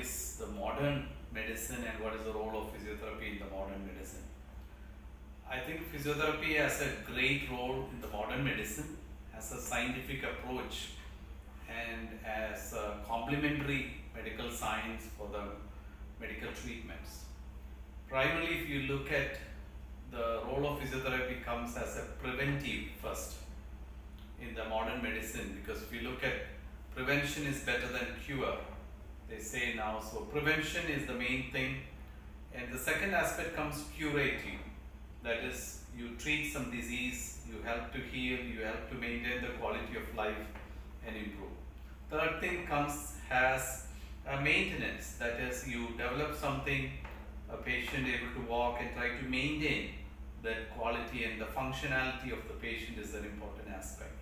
is the modern medicine and what is the role of physiotherapy in the modern medicine. I think physiotherapy has a great role in the modern medicine as a scientific approach and as a complementary medical science for the medical treatments. Primarily, if you look at the role of physiotherapy comes as a preventive first in the modern medicine because if you look at prevention is better than cure they say now so prevention is the main thing. And the second aspect comes curating. that is you treat some disease you help to heal you help to maintain the quality of life and improve. Third thing comes has a maintenance. That is you develop something a patient able to walk and try to maintain that quality and the functionality of the patient is an important aspect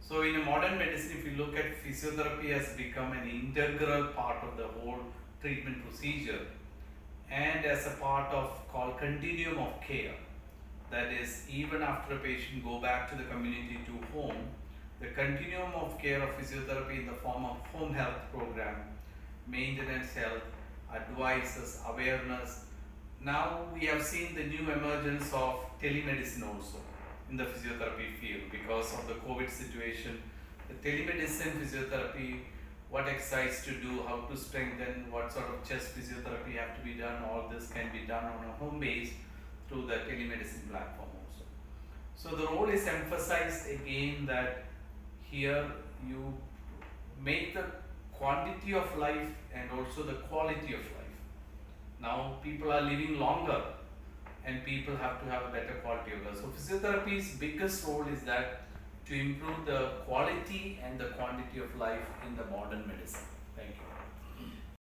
so in a modern medicine, if you look at physiotherapy has become an integral part of the whole treatment procedure and as a part of called continuum of care. That is, even after a patient go back to the community to home, the continuum of care of physiotherapy in the form of home health program, maintenance health, advices, awareness. Now we have seen the new emergence of telemedicine also in the physiotherapy field because of the COVID situation. The telemedicine physiotherapy, what exercise to do, how to strengthen, what sort of chest physiotherapy have to be done, all this can be done on a home base through the telemedicine platform also. So the role is emphasized again that here you make the quantity of life and also the quality of life. Now people are living longer people have to have a better quality of life. So physiotherapy's biggest role is that to improve the quality and the quantity of life in the modern medicine. Thank you.